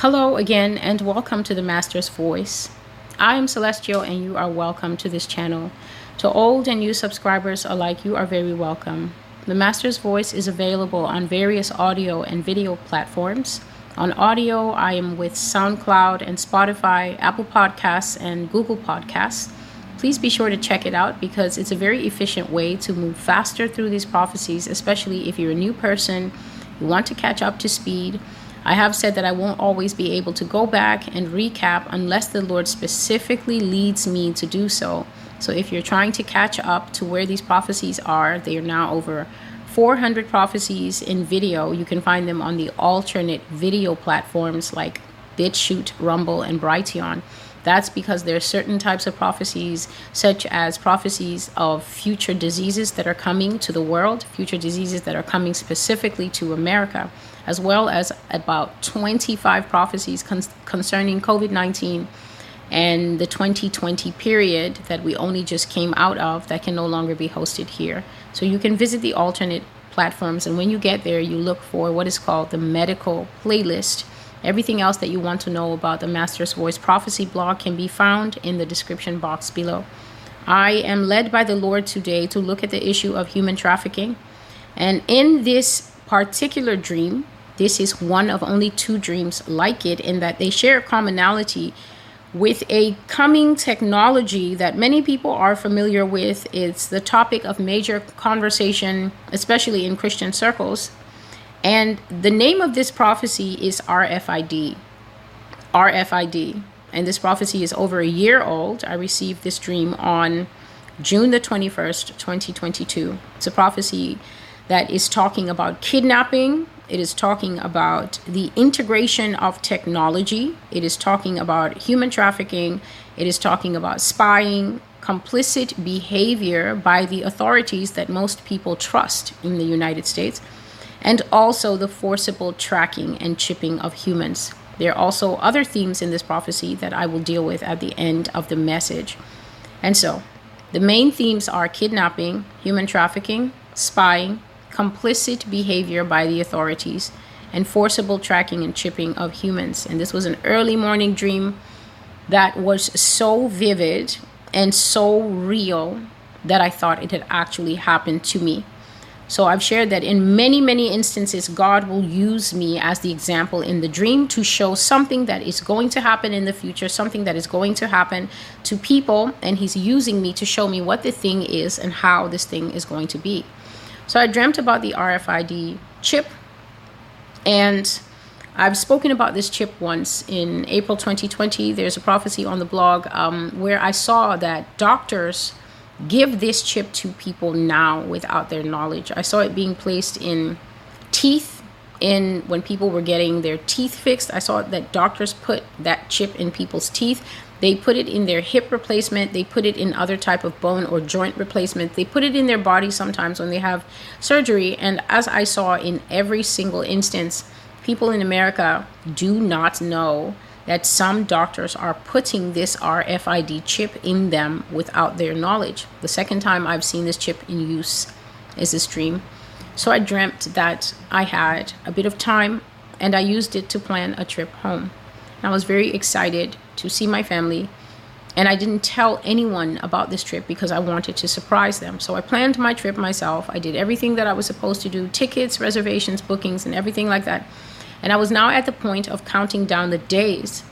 Hello again, and welcome to the Master's Voice. I am Celestial, and you are welcome to this channel. To old and new subscribers alike, you are very welcome. The Master's Voice is available on various audio and video platforms. On audio, I am with SoundCloud and Spotify, Apple Podcasts, and Google Podcasts. Please be sure to check it out because it's a very efficient way to move faster through these prophecies, especially if you're a new person, you want to catch up to speed I have said that I won't always be able to go back and recap unless the Lord specifically leads me to do so. So if you're trying to catch up to where these prophecies are, they are now over 400 prophecies in video. You can find them on the alternate video platforms like BitChute, Rumble, and Brighteon. That's because there are certain types of prophecies, such as prophecies of future diseases that are coming to the world, future diseases that are coming specifically to America as well as about 25 prophecies con- concerning COVID 19 and the 2020 period that we only just came out of that can no longer be hosted here. So you can visit the alternate platforms, and when you get there, you look for what is called the medical playlist. Everything else that you want to know about the Master's Voice Prophecy blog can be found in the description box below. I am led by the Lord today to look at the issue of human trafficking. And in this particular dream, this is one of only two dreams like it in that they share commonality with a coming technology that many people are familiar with. It's the topic of major conversation, especially in Christian circles. And the name of this prophecy is RFID. RFID. And this prophecy is over a year old. I received this dream on June the 21st, 2022. It's a prophecy that is talking about kidnapping it is talking about the integration of technology. It is talking about human trafficking. It is talking about spying, complicit behavior by the authorities that most people trust in the United States, and also the forcible tracking and chipping of humans. There are also other themes in this prophecy that I will deal with at the end of the message. And so, the main themes are kidnapping, human trafficking, spying, complicit behavior by the authorities, and forcible tracking and chipping of humans. And this was an early morning dream that was so vivid and so real that I thought it had actually happened to me. So I've shared that in many, many instances, God will use me as the example in the dream to show something that is going to happen in the future, something that is going to happen to people. And He's using me to show me what the thing is and how this thing is going to be. So I dreamt about the RFID chip, and I've spoken about this chip once in April 2020. There's a prophecy on the blog um, where I saw that doctors give this chip to people now without their knowledge. I saw it being placed in teeth in when people were getting their teeth fixed. I saw that doctors put that chip in people's teeth they put it in their hip replacement. They put it in other type of bone or joint replacement. They put it in their body sometimes when they have surgery. And as I saw in every single instance, people in America do not know that some doctors are putting this RFID chip in them without their knowledge. The second time I've seen this chip in use is this dream. So I dreamt that I had a bit of time and I used it to plan a trip home. And I was very excited to see my family. And I didn't tell anyone about this trip because I wanted to surprise them. So I planned my trip myself. I did everything that I was supposed to do tickets, reservations, bookings, and everything like that. And I was now at the point of counting down the days.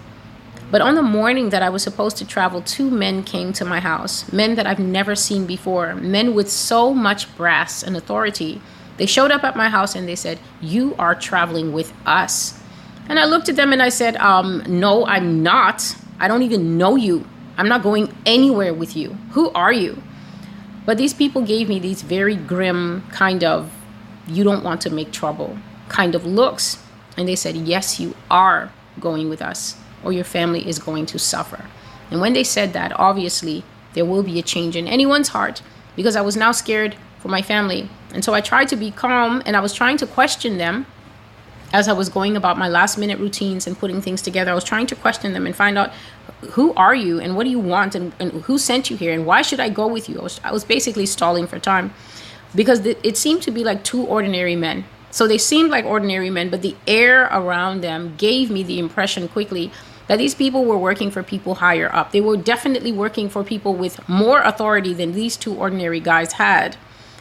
But on the morning that I was supposed to travel, two men came to my house, men that I've never seen before, men with so much brass and authority. They showed up at my house and they said, You are traveling with us. And I looked at them and I said, um, No, I'm not. I don't even know you. I'm not going anywhere with you. Who are you? But these people gave me these very grim, kind of, you don't want to make trouble kind of looks. And they said, Yes, you are going with us, or your family is going to suffer. And when they said that, obviously, there will be a change in anyone's heart because I was now scared for my family. And so I tried to be calm and I was trying to question them as I was going about my last minute routines and putting things together, I was trying to question them and find out who are you and what do you want and, and who sent you here and why should I go with you? I was, I was basically stalling for time because th- it seemed to be like two ordinary men. So they seemed like ordinary men, but the air around them gave me the impression quickly that these people were working for people higher up. They were definitely working for people with more authority than these two ordinary guys had.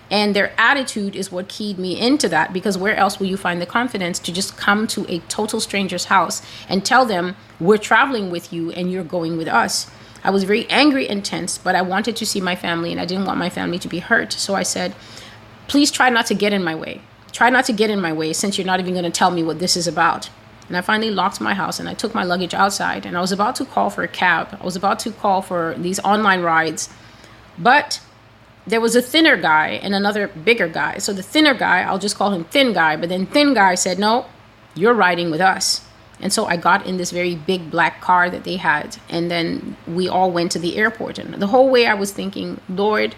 And their attitude is what keyed me into that because where else will you find the confidence to just come to a total stranger's house and tell them, We're traveling with you and you're going with us? I was very angry and tense, but I wanted to see my family and I didn't want my family to be hurt. So I said, Please try not to get in my way. Try not to get in my way since you're not even going to tell me what this is about. And I finally locked my house and I took my luggage outside and I was about to call for a cab. I was about to call for these online rides. But there was a thinner guy and another bigger guy. So the thinner guy, I'll just call him thin guy, but then thin guy said, "No, you're riding with us." And so I got in this very big black car that they had, and then we all went to the airport. And the whole way I was thinking, Lord,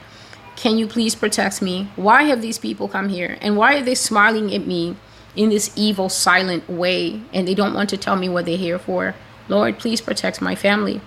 can you please protect me? Why have these people come here? And why are they smiling at me in this evil, silent way? And they don't want to tell me what they're here for. Lord, please protect my family.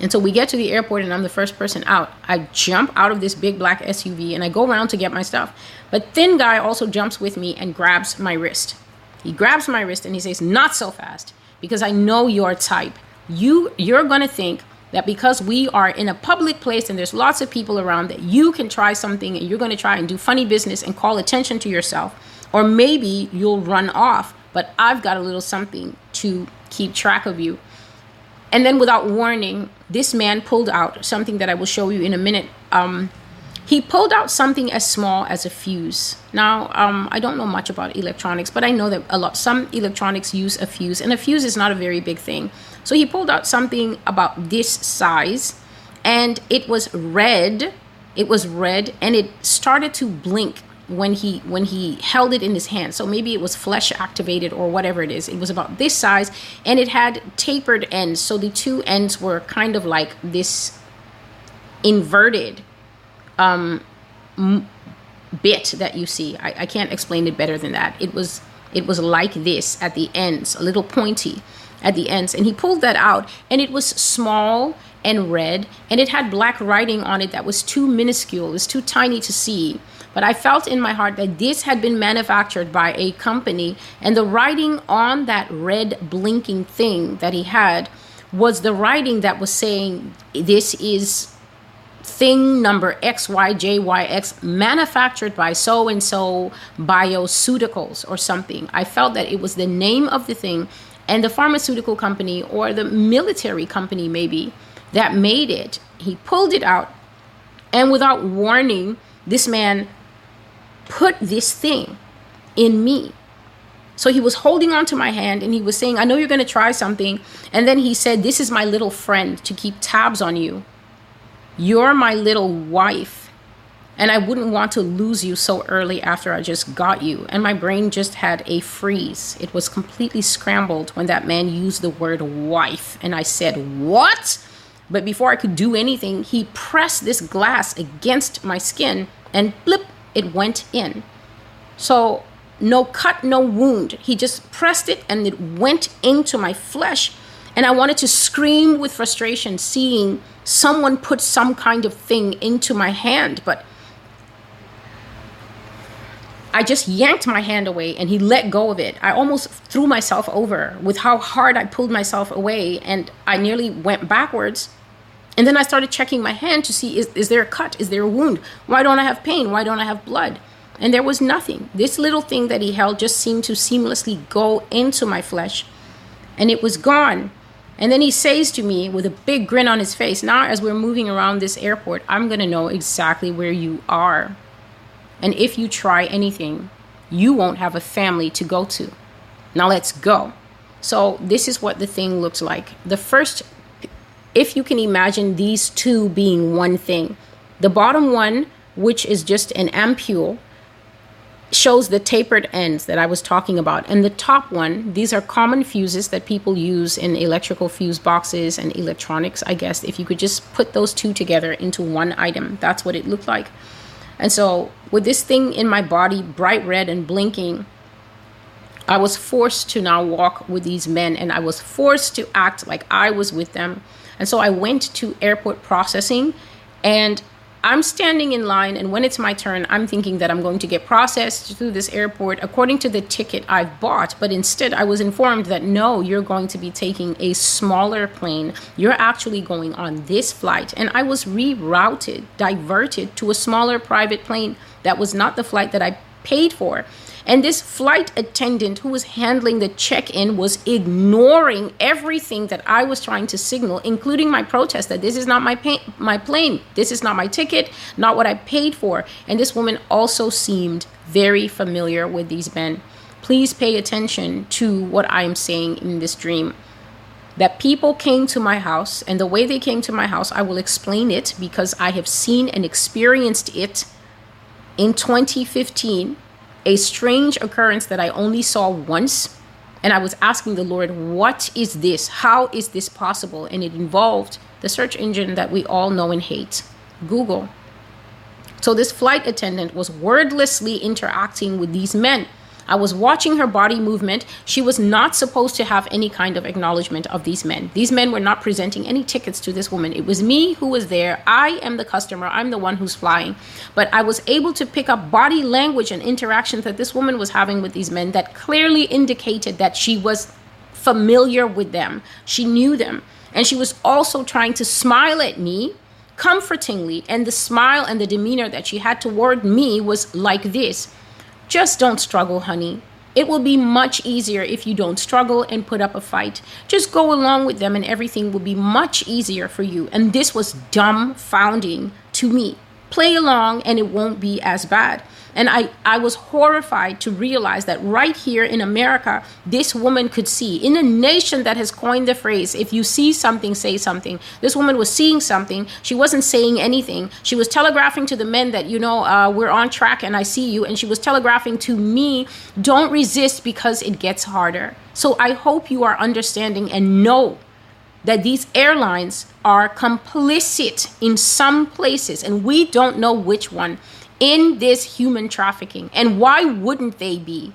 And so we get to the airport, and I'm the first person out. I jump out of this big black SUV and I go around to get my stuff. But Thin Guy also jumps with me and grabs my wrist. He grabs my wrist and he says, Not so fast, because I know your type. You, you're going to think that because we are in a public place and there's lots of people around, that you can try something and you're going to try and do funny business and call attention to yourself. Or maybe you'll run off, but I've got a little something to keep track of you. And then, without warning, this man pulled out something that I will show you in a minute. Um, he pulled out something as small as a fuse. Now, um, I don't know much about electronics, but I know that a lot some electronics use a fuse, and a fuse is not a very big thing. So he pulled out something about this size, and it was red. It was red, and it started to blink when he when he held it in his hand. So maybe it was flesh activated or whatever it is. It was about this size and it had tapered ends. So the two ends were kind of like this inverted um m- bit that you see. I, I can't explain it better than that. It was it was like this at the ends a little pointy at the ends. And he pulled that out and it was small and red and it had black writing on it that was too minuscule. It was too tiny to see but I felt in my heart that this had been manufactured by a company, and the writing on that red blinking thing that he had was the writing that was saying, This is thing number XYJYX manufactured by so and so bioceuticals or something. I felt that it was the name of the thing and the pharmaceutical company or the military company, maybe, that made it. He pulled it out, and without warning, this man put this thing in me. So he was holding on to my hand and he was saying, I know you're going to try something. And then he said, This is my little friend to keep tabs on you. You're my little wife. And I wouldn't want to lose you so early after I just got you. And my brain just had a freeze. It was completely scrambled when that man used the word wife. And I said, What? But before I could do anything, he pressed this glass against my skin and blip, it went in. So, no cut, no wound. He just pressed it and it went into my flesh. And I wanted to scream with frustration seeing someone put some kind of thing into my hand, but I just yanked my hand away and he let go of it. I almost threw myself over with how hard I pulled myself away and I nearly went backwards and then I started checking my hand to see is, is there a cut? Is there a wound? Why don't I have pain? Why don't I have blood? And there was nothing. This little thing that he held just seemed to seamlessly go into my flesh and it was gone. And then he says to me with a big grin on his face, Now, as we're moving around this airport, I'm going to know exactly where you are. And if you try anything, you won't have a family to go to. Now, let's go. So, this is what the thing looks like. The first if you can imagine these two being one thing. The bottom one, which is just an ampule, shows the tapered ends that I was talking about. And the top one, these are common fuses that people use in electrical fuse boxes and electronics, I guess. If you could just put those two together into one item, that's what it looked like. And so, with this thing in my body, bright red and blinking, I was forced to now walk with these men and I was forced to act like I was with them and so I went to airport processing and I'm standing in line, and when it's my turn, I'm thinking that I'm going to get processed through this airport according to the ticket I've bought. But instead, I was informed that no, you're going to be taking a smaller plane. You're actually going on this flight. And I was rerouted, diverted to a smaller private plane that was not the flight that I paid for. And this flight attendant who was handling the check in was ignoring everything that I was trying to signal, including my protest that this is not my, pay- my plane, this is not my ticket, not what I paid for. And this woman also seemed very familiar with these men. Please pay attention to what I'm saying in this dream. That people came to my house, and the way they came to my house, I will explain it because I have seen and experienced it in 2015 a strange occurrence that I only saw once. And I was asking the Lord, what is this? How is this possible? And it involved the search engine that we all know and hate Google. So this flight attendant was wordlessly interacting with these men I was watching her body movement. She was not supposed to have any kind of acknowledgement of these men. These men were not presenting any tickets to this woman. It was me who was there. I am the customer. I'm the one who's flying. But I was able to pick up body language and interactions that this woman was having with these men that clearly indicated that she was familiar with them. She knew them. And she was also trying to smile at me comfortingly. And the smile and the demeanor that she had toward me was like this just don't struggle, honey. It will be much easier if you don't struggle and put up a fight. Just go along with them and everything will be much easier for you. And this was dumbfounding to me. Play along and it won't be as bad. And I, I was horrified to realize that right here in America, this woman could see. In a nation that has coined the phrase, if you see something, say something. This woman was seeing something. She wasn't saying anything. She was telegraphing to the men that, you know, uh, we're on track and I see you. And she was telegraphing to me, don't resist because it gets harder. So I hope you are understanding and know that these airlines are complicit in some places, and we don't know which one in this human trafficking. And why wouldn't they be?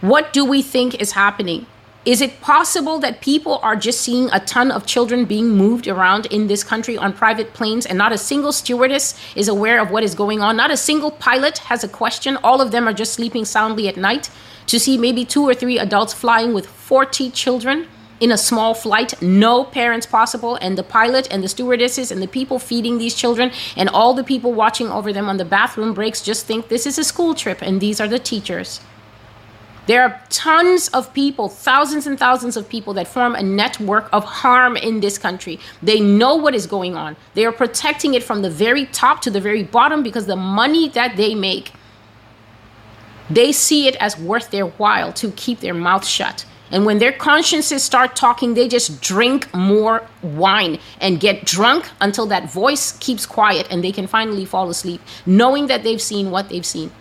What do we think is happening? Is it possible that people are just seeing a ton of children being moved around in this country on private planes and not a single stewardess is aware of what is going on? Not a single pilot has a question. All of them are just sleeping soundly at night to see maybe two or three adults flying with 40 children in a small flight, no parents possible, and the pilot and the stewardesses and the people feeding these children and all the people watching over them on the bathroom breaks just think this is a school trip and these are the teachers. There are tons of people, thousands and thousands of people that form a network of harm in this country. They know what is going on. They are protecting it from the very top to the very bottom because the money that they make, they see it as worth their while to keep their mouth shut. And when their consciences start talking, they just drink more wine and get drunk until that voice keeps quiet and they can finally fall asleep, knowing that they've seen what they've seen.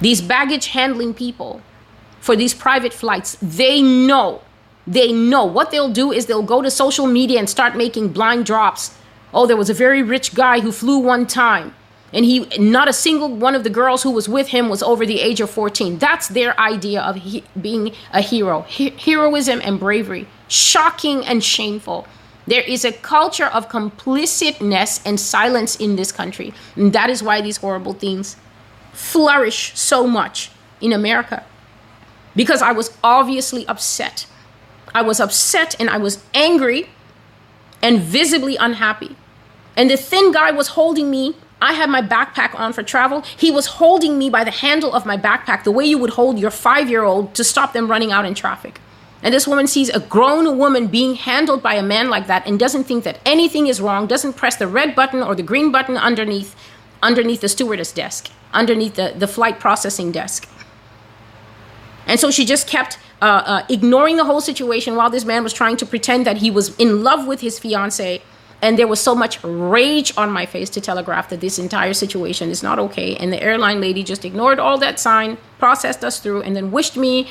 These baggage handling people for these private flights, they know, they know what they'll do is they'll go to social media and start making blind drops. Oh, there was a very rich guy who flew one time and he not a single one of the girls who was with him was over the age of 14 that's their idea of he, being a hero. He, heroism and bravery. Shocking and shameful. There is a culture of complicitness and silence in this country. And that is why these horrible things flourish so much in america. Because i was obviously upset. I was upset and i was angry and visibly unhappy. And the thin guy was holding me I had my backpack on for travel. He was holding me by the handle of my backpack, the way you would hold your five year old to stop them running out in traffic. And this woman sees a grown woman being handled by a man like that and doesn't think that anything is wrong, doesn't press the red button or the green button underneath underneath the stewardess desk, underneath the, the flight processing desk. And so she just kept uh, uh, ignoring the whole situation while this man was trying to pretend that he was in love with his fiancee and there was so much rage on my face to telegraph that this entire situation is not okay. And the airline lady just ignored all that sign, processed us through, and then wished me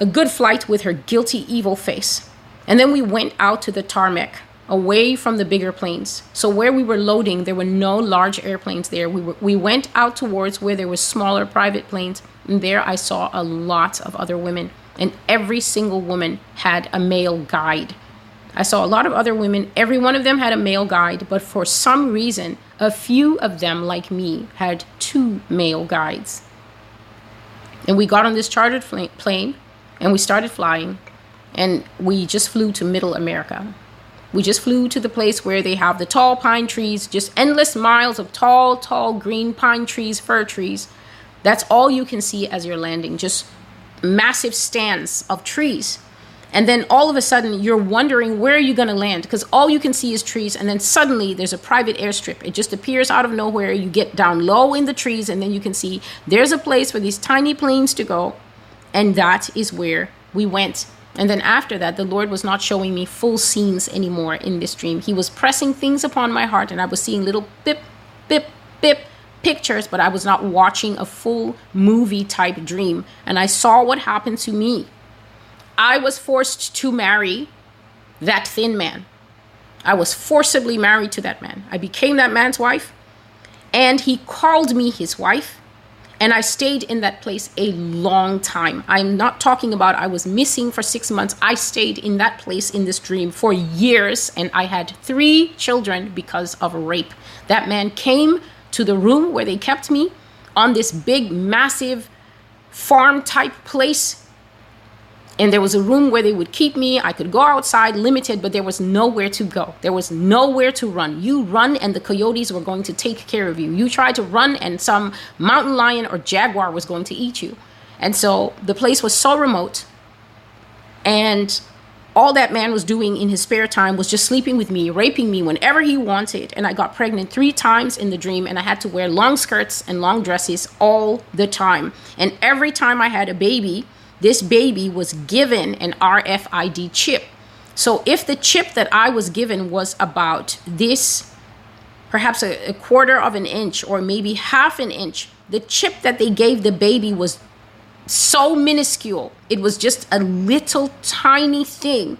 a good flight with her guilty, evil face. And then we went out to the tarmac away from the bigger planes. So where we were loading, there were no large airplanes there. We, were, we went out towards where there were smaller private planes. And there I saw a lot of other women. And every single woman had a male guide I saw a lot of other women. Every one of them had a male guide, but for some reason, a few of them, like me, had two male guides. And we got on this chartered plane and we started flying and we just flew to middle America. We just flew to the place where they have the tall pine trees, just endless miles of tall, tall green pine trees, fir trees. That's all you can see as you're landing, just massive stands of trees. And then all of a sudden, you're wondering where are you going to land because all you can see is trees. And then suddenly, there's a private airstrip. It just appears out of nowhere. You get down low in the trees, and then you can see there's a place for these tiny planes to go. And that is where we went. And then after that, the Lord was not showing me full scenes anymore in this dream. He was pressing things upon my heart, and I was seeing little bip, bip, bip pictures, but I was not watching a full movie type dream. And I saw what happened to me I was forced to marry that thin man. I was forcibly married to that man. I became that man's wife, and he called me his wife. And I stayed in that place a long time. I'm not talking about I was missing for six months. I stayed in that place in this dream for years, and I had three children because of rape. That man came to the room where they kept me on this big, massive farm type place and there was a room where they would keep me. I could go outside, limited, but there was nowhere to go. There was nowhere to run. You run, and the coyotes were going to take care of you. You tried to run, and some mountain lion or jaguar was going to eat you. And so the place was so remote. And all that man was doing in his spare time was just sleeping with me, raping me whenever he wanted. And I got pregnant three times in the dream, and I had to wear long skirts and long dresses all the time. And every time I had a baby, this baby was given an RFID chip. So if the chip that I was given was about this, perhaps a, a, quarter of an inch or maybe half an inch, the chip that they gave the baby was so minuscule. It was just a little tiny thing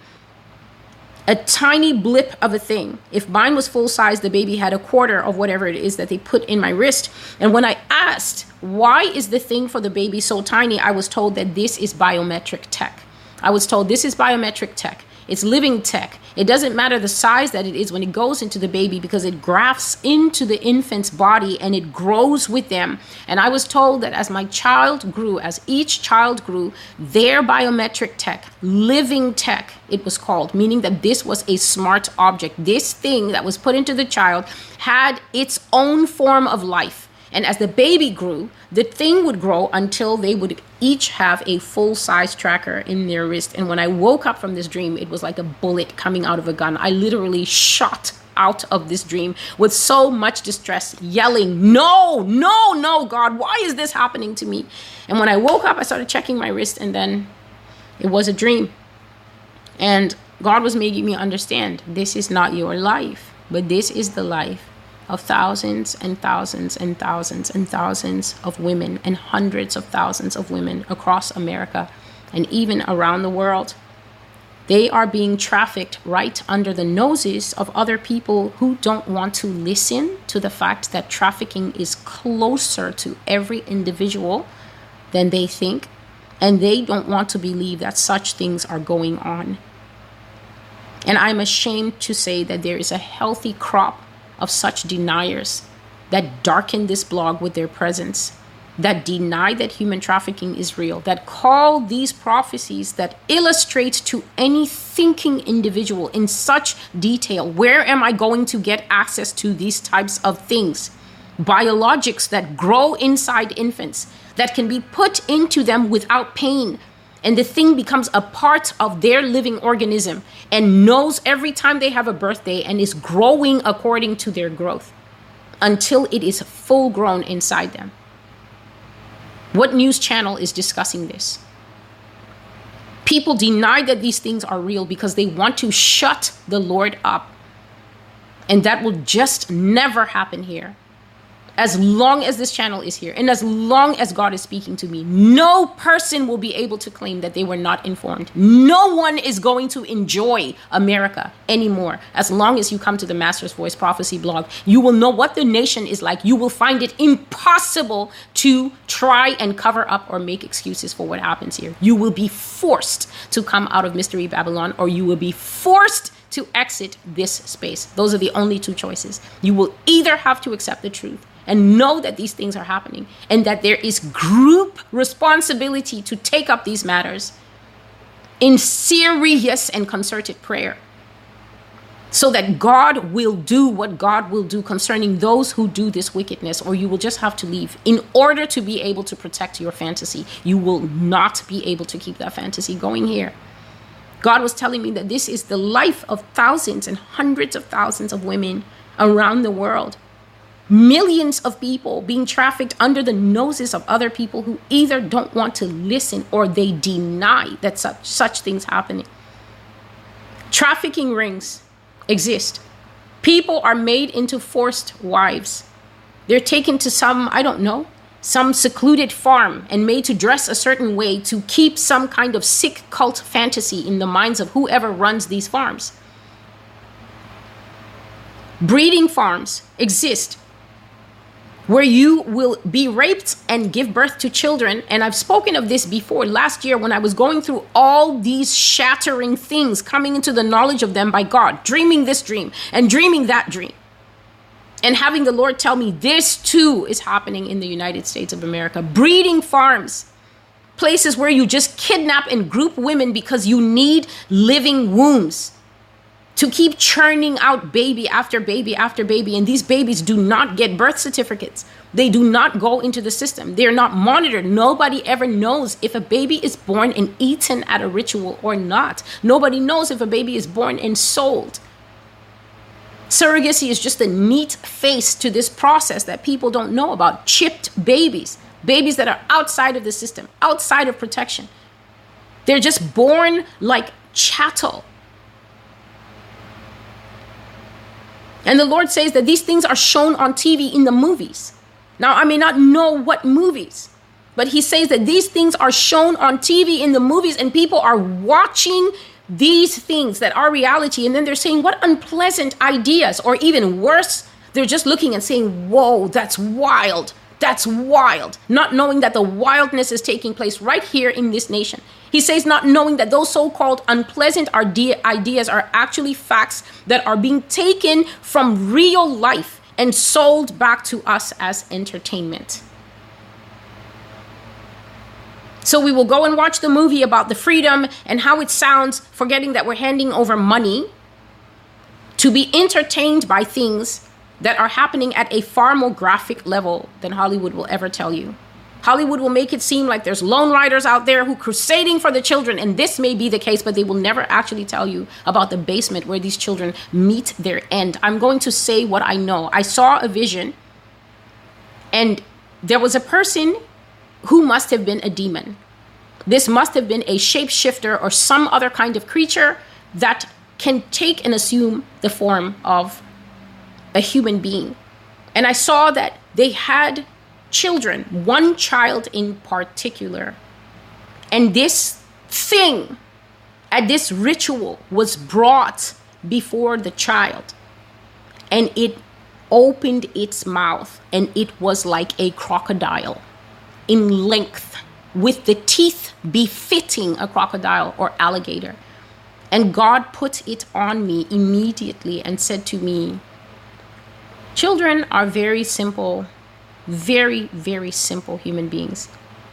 a tiny blip of a thing. If mine was full size, the baby had a quarter of whatever it is that they put in my wrist. And when I asked, why is the thing for the baby so tiny? I was told that this is biometric tech. I was told this is biometric tech. It's living tech. It doesn't matter the size that it is when it goes into the baby because it grafts into the infant's body and it grows with them. And I was told that as my child grew, as each child grew, their biometric tech, living tech, it was called, meaning that this was a smart object. This thing that was put into the child had its own form of life and as the baby grew, the thing would grow until they would each have a full size tracker in their wrist. And when I woke up from this dream, it was like a bullet coming out of a gun. I literally shot out of this dream with so much distress, yelling, No, no, no, God, why is this happening to me? And when I woke up, I started checking my wrist, and then it was a dream. And God was making me understand this is not your life, but this is the life of thousands and thousands and thousands and thousands of women and hundreds of thousands of women across America and even around the world. They are being trafficked right under the noses of other people who don't want to listen to the fact that trafficking is closer to every individual than they think, and they don't want to believe that such things are going on. And I'm ashamed to say that there is a healthy crop of such deniers that darken this blog with their presence, that deny that human trafficking is real, that call these prophecies that illustrate to any thinking individual in such detail where am I going to get access to these types of things? Biologics that grow inside infants, that can be put into them without pain, and the thing becomes a part of their living organism and knows every time they have a birthday and is growing according to their growth until it is full grown inside them. What news channel is discussing this? People deny that these things are real because they want to shut the Lord up. And that will just never happen here as long as this channel is here and as long as God is speaking to me, no person will be able to claim that they were not informed. No one is going to enjoy America anymore. As long as you come to the Master's Voice Prophecy blog, you will know what the nation is like. You will find it impossible to try and cover up or make excuses for what happens here. You will be forced to come out of Mystery Babylon or you will be forced to exit this space. Those are the only two choices. You will either have to accept the truth and know that these things are happening and that there is group responsibility to take up these matters in serious and concerted prayer so that God will do what God will do concerning those who do this wickedness, or you will just have to leave. In order to be able to protect your fantasy, you will not be able to keep that fantasy going here. God was telling me that this is the life of thousands and hundreds of thousands of women around the world. Millions of people being trafficked under the noses of other people who either don't want to listen or they deny that such, such things happening. Trafficking rings exist. People are made into forced wives. They're taken to some, I don't know, some secluded farm and made to dress a certain way to keep some kind of sick cult fantasy in the minds of whoever runs these farms. Breeding farms exist where you will be raped and give birth to children. And I've spoken of this before last year when I was going through all these shattering things, coming into the knowledge of them by God, dreaming this dream and dreaming that dream. And having the Lord tell me this too is happening in the United States of America. Breeding farms, places where you just kidnap and group women because you need living wombs to keep churning out baby after baby after baby. And these babies do not get birth certificates. They do not go into the system. They're not monitored. Nobody ever knows if a baby is born and eaten at a ritual or not. Nobody knows if a baby is born and sold. Surrogacy is just a neat face to this process that people don't know about. Chipped babies, babies that are outside of the system, outside of protection. They're just born like chattel And the Lord says that these things are shown on TV in the movies. Now, I may not know what movies, but He says that these things are shown on TV in the movies, and people are watching these things that are reality, and then they're saying, What unpleasant ideas, or even worse, they're just looking and saying, Whoa, that's wild. That's wild. Not knowing that the wildness is taking place right here in this nation. He says, not knowing that those so called unpleasant ideas are actually facts that are being taken from real life and sold back to us as entertainment. So we will go and watch the movie about the freedom and how it sounds, forgetting that we're handing over money to be entertained by things that are happening at a far more graphic level than Hollywood will ever tell you. Hollywood will make it seem like there's lone riders out there who crusading for the children, and this may be the case, but they will never actually tell you about the basement where these children meet their end. I'm going to say what I know. I saw a vision, and there was a person who must have been a demon. This must have been a shapeshifter or some other kind of creature that can take and assume the form of a human being. And I saw that they had children, one child in particular. And this thing at this ritual was brought before the child. And it opened its mouth, and it was like a crocodile in length, with the teeth befitting a crocodile or alligator. And God put it on me immediately and said to me, Children are very simple very, very simple human beings.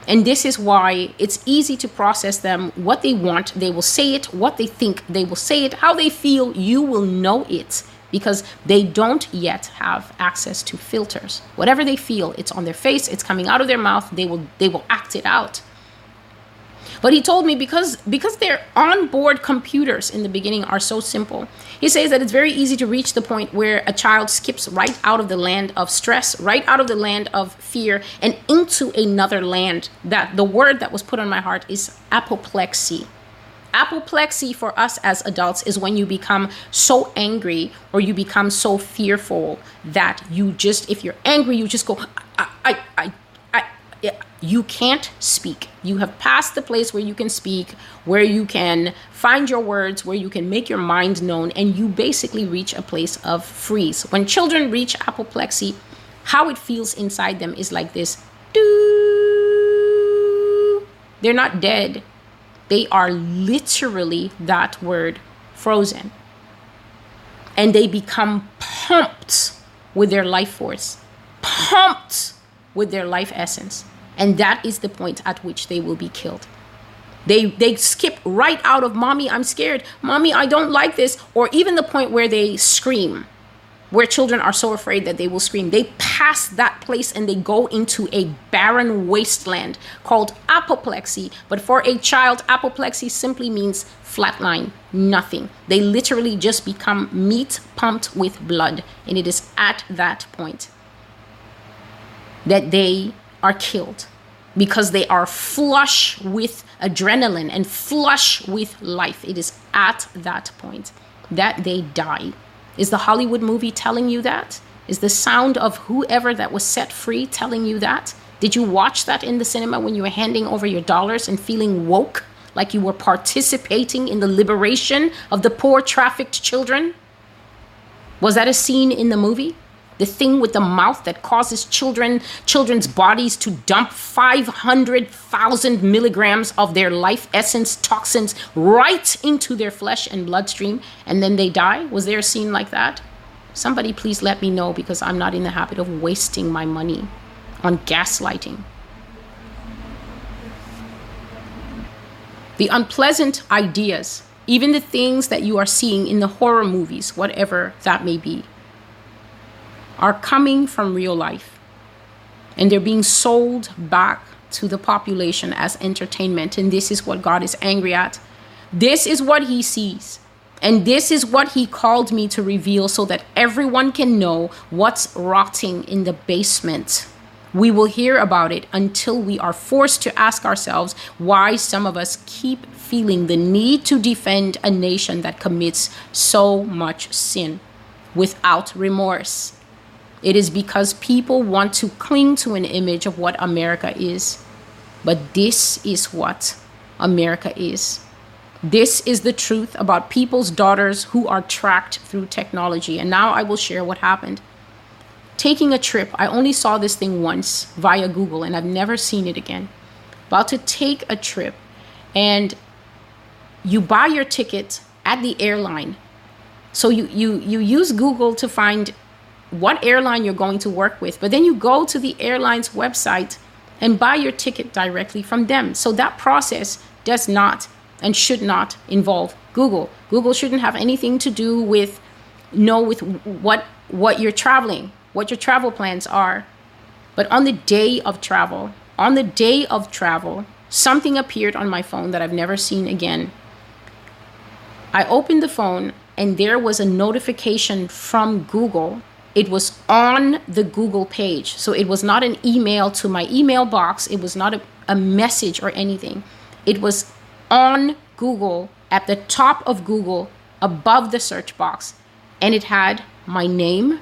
And this is why it's easy to process them. What they want, they will say it. What they think, they will say it. How they feel, you will know it because they don't yet have access to filters. Whatever they feel, it's on their face, it's coming out of their mouth, they will they will act it out. But he told me because because their onboard computers in the beginning are so simple. He says that it's very easy to reach the point where a child skips right out of the land of stress, right out of the land of fear and into another land that the word that was put on my heart is apoplexy. Apoplexy for us as adults is when you become so angry or you become so fearful that you just, if you're angry, you just go, I, I, I you can't speak. You have passed the place where you can speak, where you can find your words, where you can make your mind known, and you basically reach a place of freeze. When children reach apoplexy, how it feels inside them is like this. Doo. They're not dead. They are literally that word frozen. and they become pumped with their life force, pumped with their life essence. And that is the point at which they will be killed. They they skip right out of mommy, I'm scared. Mommy, I don't like this or even the point where they scream. Where children are so afraid that they will scream. They pass that place and they go into a barren wasteland called apoplexy. But for a child, apoplexy simply means flatline, nothing. They literally just become meat pumped with blood. And it is at that point that they are killed because they are flush with adrenaline and flush with life. It is at that point that they die. Is the Hollywood movie telling you that? Is the sound of whoever that was set free telling you that? Did you watch that in the cinema when you were handing over your dollars and feeling woke, like you were participating in the liberation of the poor trafficked children? Was that a scene in the movie? The thing with the mouth that causes children children's bodies to dump 500,000 milligrams of their life essence toxins right into their flesh and bloodstream and then they die? Was there a scene like that? Somebody please let me know because i'm not in the habit of wasting my money on gaslighting. The unpleasant ideas even the things that you are seeing in the horror movies whatever that may be are coming from real life and they're being sold back to the population as entertainment. And this is what God is angry at. This is what He sees. And this is what He called me to reveal so that everyone can know what's rotting in the basement. We will hear about it until we are forced to ask ourselves why some of us keep feeling the need to defend a nation that commits so much sin without remorse. It is because people want to cling to an image of what America is. But this is what America is. This is the truth about people's daughters who are tracked through technology. And now I will share what happened. Taking a trip, I only saw this thing once via Google and I've never seen it again. About to take a trip and you buy your ticket at the airline. So you, you, you use Google to find what airline you're going to work with, but then you go to the airline's website and buy your ticket directly from them. So that process does not and should not involve Google. Google shouldn't have anything to do with know with what what you're traveling, what your travel plans are. But on the day of travel, on the day of travel, something appeared on my phone that I've never seen again. I opened the phone and there was a notification from Google it was on the Google page. So it was not an email to my email box, it was not a, a message or anything. It was on Google, at the top of Google, above the search box. And it had my name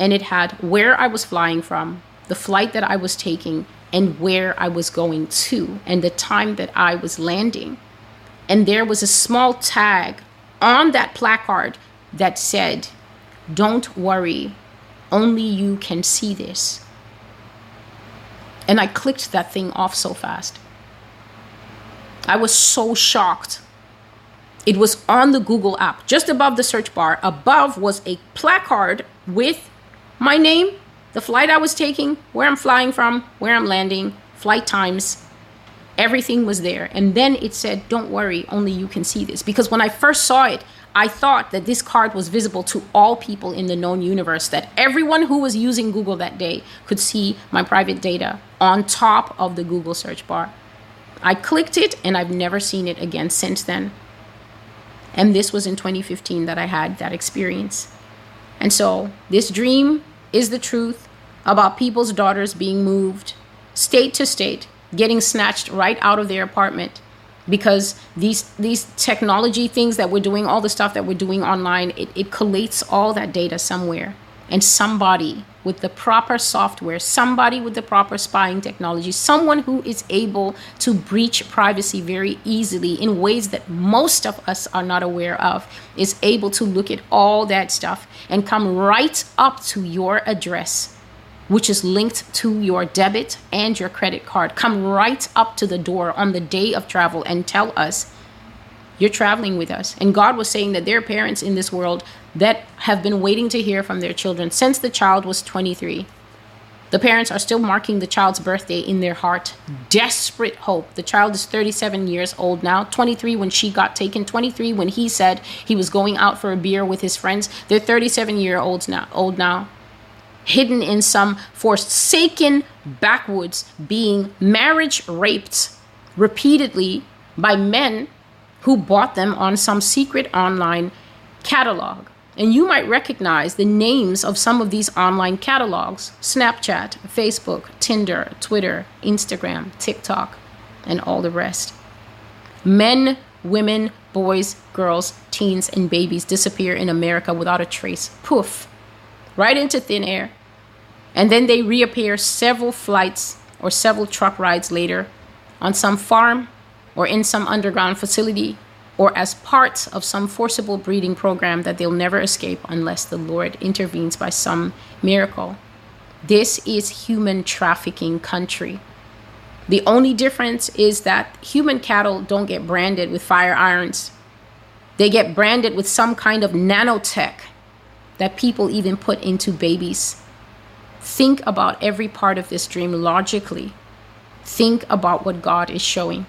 and it had where I was flying from, the flight that I was taking, and where I was going to, and the time that I was landing. And there was a small tag on that placard that said, Don't worry, only you can see this. And I clicked that thing off so fast. I was so shocked. It was on the Google app, just above the search bar. Above was a placard with my name, the flight I was taking, where I'm flying from, where I'm landing, flight times. Everything was there. And then it said, Don't worry, only you can see this. Because when I first saw it, I thought that this card was visible to all people in the known universe, that everyone who was using Google that day could see my private data on top of the Google search bar. I clicked it and I've never seen it again since then. And this was in 2015 that I had that experience. And so, this dream is the truth about people's daughters being moved state to state, getting snatched right out of their apartment because these these technology things that we're doing all the stuff that we're doing online it, it collates all that data somewhere. And somebody with the proper software somebody with the proper spying technology someone who is able to breach privacy very easily in ways that most of us are not aware of is able to look at all that stuff and come right up to your address which is linked to your debit and your credit card, come right up to the door on the day of travel and tell us you're traveling with us. And God was saying that there are parents in this world that have been waiting to hear from their children since the child was 23. The parents are still marking the child's birthday in their heart. Desperate hope. The child is 37 years old now, 23 when she got taken, 23 when he said he was going out for a beer with his friends. They're 37 year olds now, old now. Hidden in some forsaken backwoods, being marriage raped repeatedly by men who bought them on some secret online catalog. And you might recognize the names of some of these online catalogs Snapchat, Facebook, Tinder, Twitter, Instagram, TikTok, and all the rest. Men, women, boys, girls, teens, and babies disappear in America without a trace. Poof, right into thin air. And then they reappear several flights or several truck rides later on some farm or in some underground facility or as part of some forcible breeding program that they'll never escape unless the Lord intervenes by some miracle. This is human trafficking country. The only difference is that human cattle don't get branded with fire irons. They get branded with some kind of nanotech that people even put into babies. Think about every part of this dream logically. Think about what God is showing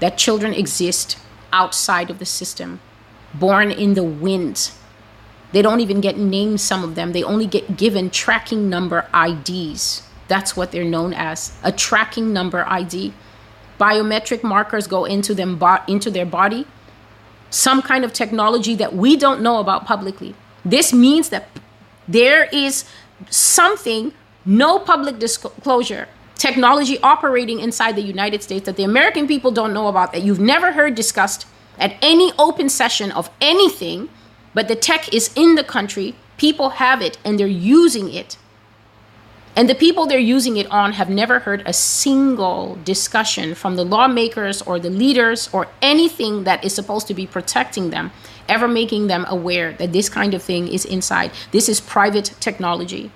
that children exist outside of the system, born in the wind. They don't even get named, some of them. They only get given tracking number IDs. That's what they're known as a tracking number ID. Biometric markers go into them into their body. Some kind of technology that we don't know about publicly. This means that there is something, no public disclosure, technology operating inside the United States that the American people don't know about, that you've never heard discussed at any open session of anything, but the tech is in the country, people have it, and they're using it. And the people they're using it on have never heard a single discussion from the lawmakers or the leaders or anything that is supposed to be protecting them, ever making them aware that this kind of thing is inside. This is private technology.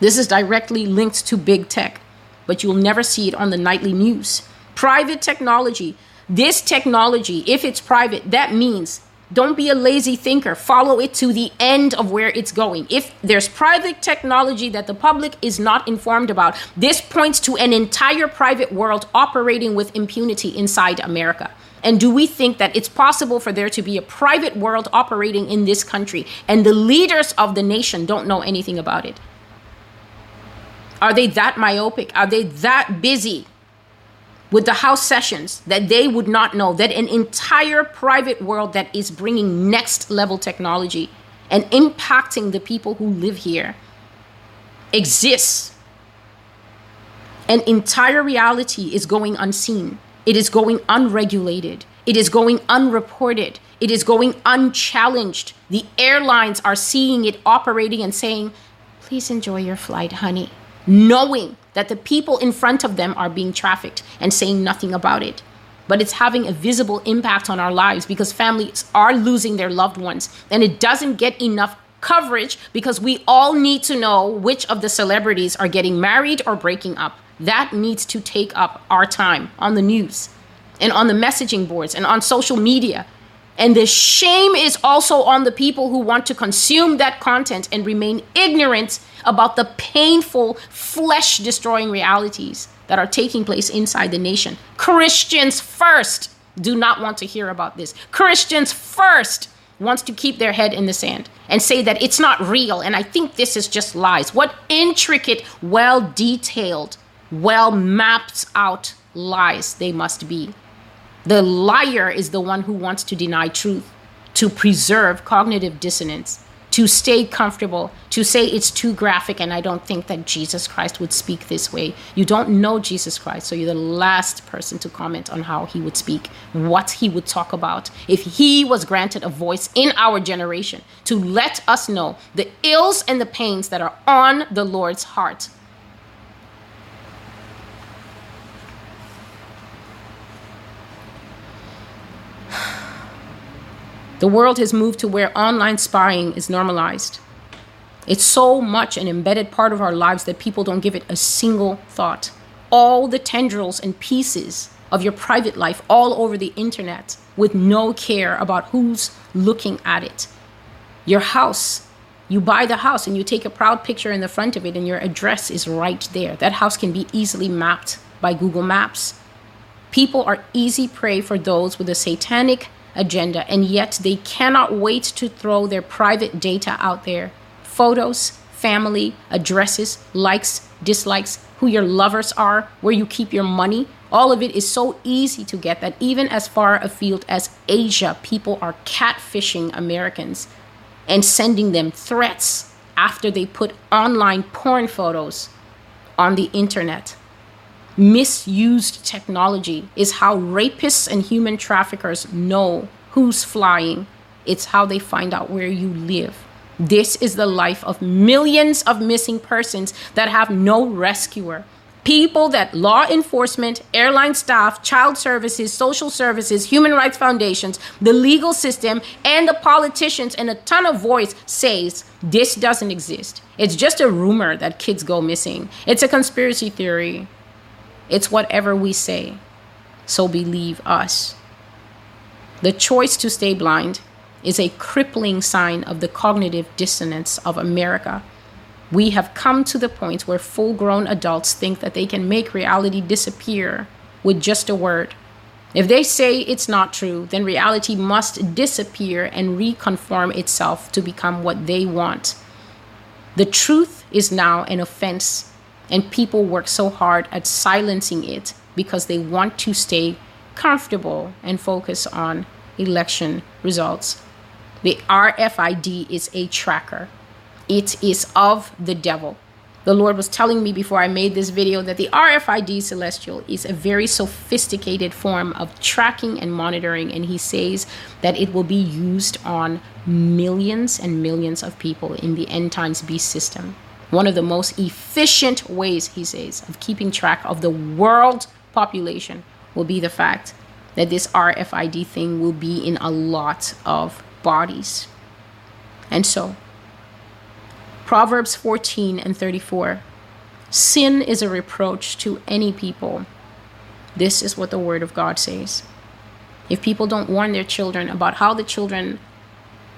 This is directly linked to big tech but you'll never see it on the nightly news. Private technology. This technology, if it's private, that means don't be a lazy thinker. Follow it to the end of where it's going. If there's private technology that the public is not informed about, this points to an entire private world operating with impunity inside America. And do we think that it's possible for there to be a private world operating in this country and the leaders of the nation don't know anything about it? Are they that myopic? Are they that busy with the house sessions that they would not know that an entire private world that is bringing next level technology and impacting the people who live here exists? An entire reality is going unseen. It is going unregulated. It is going unreported. It is going unchallenged. The airlines are seeing it operating and saying, please enjoy your flight, honey knowing that the people in front of them are being trafficked and saying nothing about it. But it's having a visible impact on our lives because families are losing their loved ones and it doesn't get enough coverage because we all need to know which of the celebrities are getting married or breaking up. That needs to take up our time on the news and on the messaging boards and on social media and the shame is also on the people who want to consume that content and remain ignorant about the painful, flesh destroying realities that are taking place inside the nation. Christians first do not want to hear about this. Christians first wants to keep their head in the sand and say that it's not real and I think this is just lies. What intricate, well detailed, well mapped out lies they must be. The liar is the one who wants to deny truth, to preserve cognitive dissonance, to stay comfortable, to say it's too graphic and I don't think that Jesus Christ would speak this way. You don't know Jesus Christ, so you're the last person to comment on how he would speak, what he would talk about. If he was granted a voice in our generation to let us know the ills and the pains that are on the Lord's heart, The world has moved to where online spying is normalized. It's so much an embedded part of our lives that people don't give it a single thought. All the tendrils and pieces of your private life all over the internet with no care about who's looking at it. Your house, you buy the house and you take a proud picture in the front of it, and your address is right there. That house can be easily mapped by Google Maps. People are easy prey for those with a satanic agenda, and yet they cannot wait to throw their private data out there photos, family, addresses, likes, dislikes, who your lovers are, where you keep your money. All of it is so easy to get that even as far afield as Asia, people are catfishing Americans and sending them threats after they put online porn photos on the internet. Misused technology is how rapists and human traffickers know who's flying. It's how they find out where you live. This is the life of millions of missing persons that have no rescuer. People that law enforcement, airline staff, child services, social services, human rights foundations, the legal system, and the politicians and a ton of voice says this doesn't exist. It's just a rumor that kids go missing. It's a conspiracy theory. It's whatever we say. So believe us. The choice to stay blind is a crippling sign of the cognitive dissonance of America. We have come to the point where full grown adults think that they can make reality disappear with just a word. If they say it's not true, then reality must disappear and reconform itself to become what they want. The truth is now an offense, and people work so hard at silencing it because they want to stay comfortable and focus on election results. The RFID is a tracker, it is of the devil. The Lord was telling me before I made this video that the RFID celestial is a very sophisticated form of tracking and monitoring, and He says that it will be used on millions and millions of people in the end times beast system. One of the most efficient ways, he says, of keeping track of the world population will be the fact that this RFID thing will be in a lot of bodies. And so, Proverbs 14 and 34 Sin is a reproach to any people. This is what the Word of God says. If people don't warn their children about how the children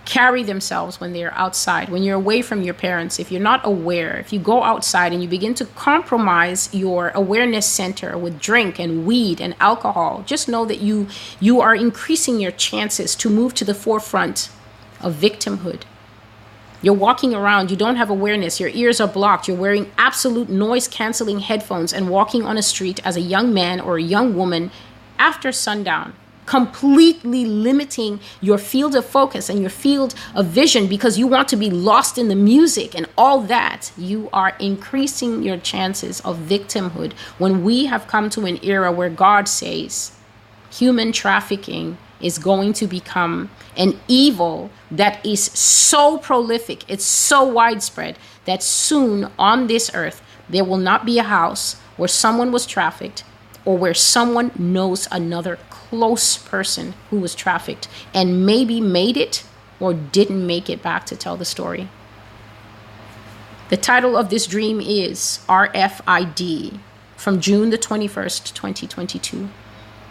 carry themselves when they're outside, when you're away from your parents, if you're not aware, if you go outside and you begin to compromise your awareness center with drink and weed and alcohol, just know that you you are increasing your chances to move to the forefront of victimhood. You're walking around, you don't have awareness, your ears are blocked, you're wearing absolute noise canceling headphones and walking on a street as a young man or a young woman after sundown completely limiting your field of focus and your field of vision because you want to be lost in the music and all that, you are increasing your chances of victimhood. When we have come to an era where God says human trafficking is going to become an evil that is so prolific, it's so widespread that soon on this earth there will not be a house where someone was trafficked or where someone knows another close person who was trafficked and maybe made it or didn't make it back to tell the story. The title of this dream is RFID from June the 21st, 2022.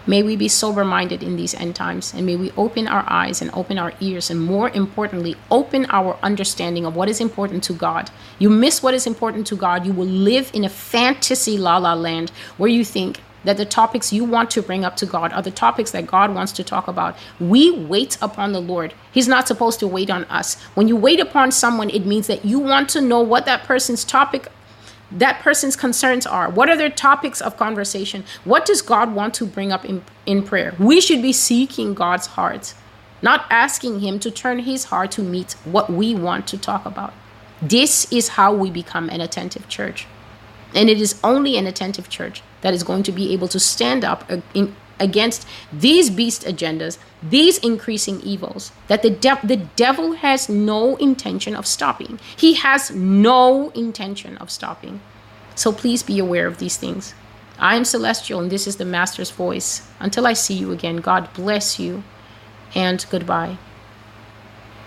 May we be sober minded in these end times, and may we open our eyes and open our ears, and more importantly, open our understanding of what is important to God. You miss what is important to God, you will live in a fantasy la la land where you think, that the topics you want to bring up to God are the topics that God wants to talk about. We wait upon the Lord. He's not supposed to wait on us. When you wait upon someone, it means that you want to know what that person's topic that person's concerns are. What are their topics of conversation? What does God want to bring up in, in prayer? We should be seeking God's heart, not asking Him to turn His heart to meet what we want to talk about. This is how we become an attentive church. And it is only an attentive church that is going to be able to stand up against these beast agendas, these increasing evils that the, de- the devil has no intention of stopping. He has no intention of stopping. So please be aware of these things. I am Celestial, and this is the Master's voice. Until I see you again, God bless you, and goodbye.